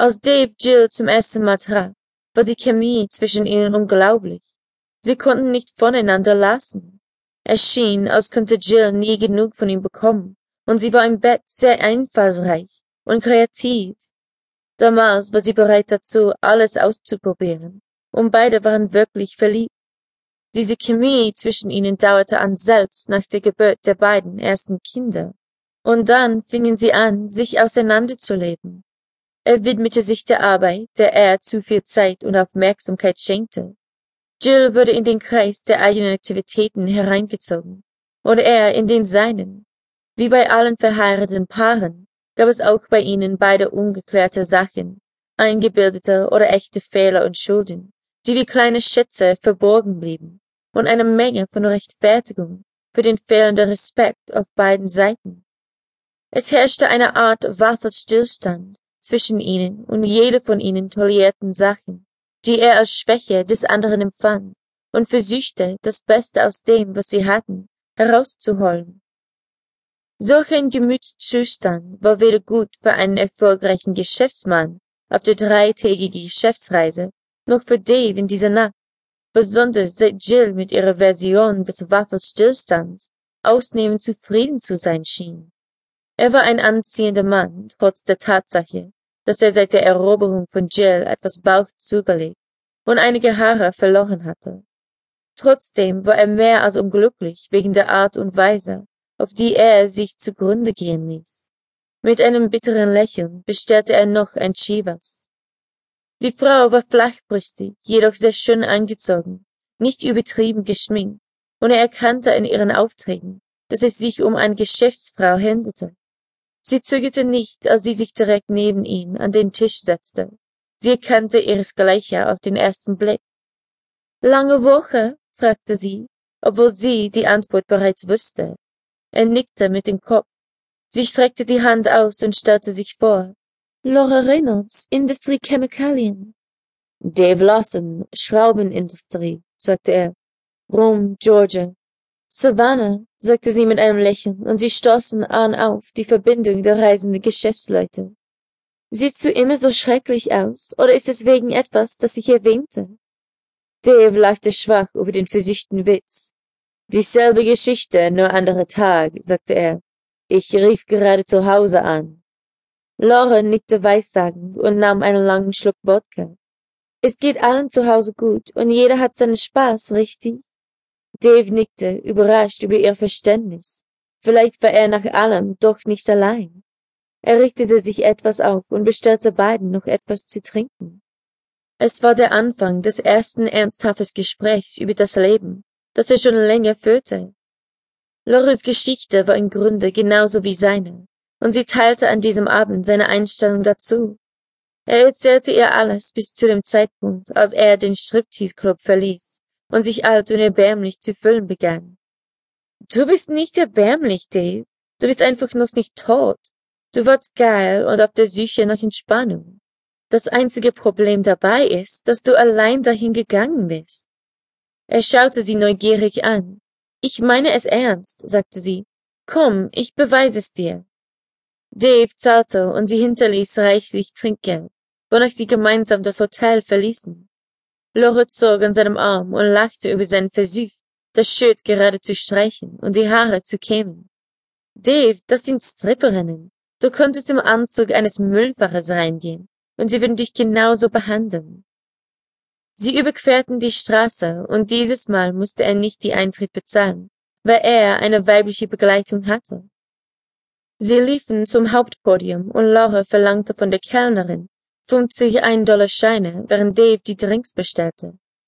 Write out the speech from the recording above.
Als Dave Jill zum ersten Mal traf, war die Chemie zwischen ihnen unglaublich. Sie konnten nicht voneinander lassen. Es schien, als könnte Jill nie genug von ihm bekommen, und sie war im Bett sehr einfallsreich und kreativ. Damals war sie bereit dazu, alles auszuprobieren, und beide waren wirklich verliebt. Diese Chemie zwischen ihnen dauerte an selbst nach der Geburt der beiden ersten Kinder. Und dann fingen sie an, sich auseinanderzuleben. Er widmete sich der Arbeit, der er zu viel Zeit und Aufmerksamkeit schenkte. Jill wurde in den Kreis der eigenen Aktivitäten hereingezogen und er in den seinen. Wie bei allen verheirateten Paaren gab es auch bei ihnen beide ungeklärte Sachen, eingebildete oder echte Fehler und Schulden, die wie kleine Schätze verborgen blieben, und eine Menge von Rechtfertigung für den fehlenden Respekt auf beiden Seiten. Es herrschte eine Art Waffenstillstand zwischen ihnen und jede von ihnen tolerierten Sachen, die er als Schwäche des anderen empfand und versuchte, das Beste aus dem, was sie hatten, herauszuholen. Solch ein Gemütszustand war weder gut für einen erfolgreichen Geschäftsmann auf der dreitägigen Geschäftsreise, noch für Dave in dieser Nacht, besonders seit Jill mit ihrer Version des Waffenstillstands ausnehmend zufrieden zu sein schien. Er war ein anziehender Mann, trotz der Tatsache, dass er seit der Eroberung von Jill etwas Bauch zugelegt und einige Haare verloren hatte. Trotzdem war er mehr als unglücklich wegen der Art und Weise, auf die er sich zugrunde gehen ließ. Mit einem bitteren Lächeln bestellte er noch ein Chivas. Die Frau war flachbrüstig, jedoch sehr schön angezogen, nicht übertrieben geschminkt, und er erkannte in ihren Aufträgen, dass es sich um eine Geschäftsfrau handelte. Sie zögerte nicht, als sie sich direkt neben ihn an den Tisch setzte. Sie erkannte ihresgleichen auf den ersten Blick. Lange Woche? fragte sie, obwohl sie die Antwort bereits wusste. Er nickte mit dem Kopf. Sie streckte die Hand aus und stellte sich vor. Laura Reynolds, Industrie Chemikalien. Dave Lawson, Schraubenindustrie, sagte er. Rome, Georgia. Savannah, sagte sie mit einem Lächeln, und sie stoßen an auf die Verbindung der reisenden Geschäftsleute. Siehst du immer so schrecklich aus, oder ist es wegen etwas, das ich erwähnte? Dave lachte schwach über den versuchten Witz. Dieselbe Geschichte, nur anderer Tag, sagte er. Ich rief gerade zu Hause an. Laura nickte weissagend und nahm einen langen Schluck Wodka. Es geht allen zu Hause gut und jeder hat seinen Spaß, richtig? Dave nickte, überrascht über ihr Verständnis. Vielleicht war er nach allem doch nicht allein. Er richtete sich etwas auf und bestellte beiden noch etwas zu trinken. Es war der Anfang des ersten ernsthaften Gesprächs über das Leben, das er schon länger führte. Loris Geschichte war im Grunde genauso wie seine, und sie teilte an diesem Abend seine Einstellung dazu. Er erzählte ihr alles bis zu dem Zeitpunkt, als er den Striptease-Club verließ und sich alt und erbärmlich zu füllen begann. Du bist nicht erbärmlich, Dave. Du bist einfach noch nicht tot. Du warst geil und auf der Suche nach Entspannung. Das einzige Problem dabei ist, dass du allein dahin gegangen bist. Er schaute sie neugierig an. Ich meine es ernst, sagte sie. Komm, ich beweise es dir. Dave zahlte und sie hinterließ reichlich Trinkgeld, wonach sie gemeinsam das Hotel verließen. Laura zog an seinem Arm und lachte über seinen Versuch, das Shirt gerade zu streichen und die Haare zu kämmen. Dave, das sind Stripperinnen. Du könntest im Anzug eines Müllfahrers reingehen und sie würden dich genauso behandeln. Sie überquerten die Straße und dieses Mal musste er nicht die Eintritt bezahlen, weil er eine weibliche Begleitung hatte. Sie liefen zum Hauptpodium und Laura verlangte von der Kellnerin 50 Ein-Dollar-Scheine, während Dave die Drinks bestellte.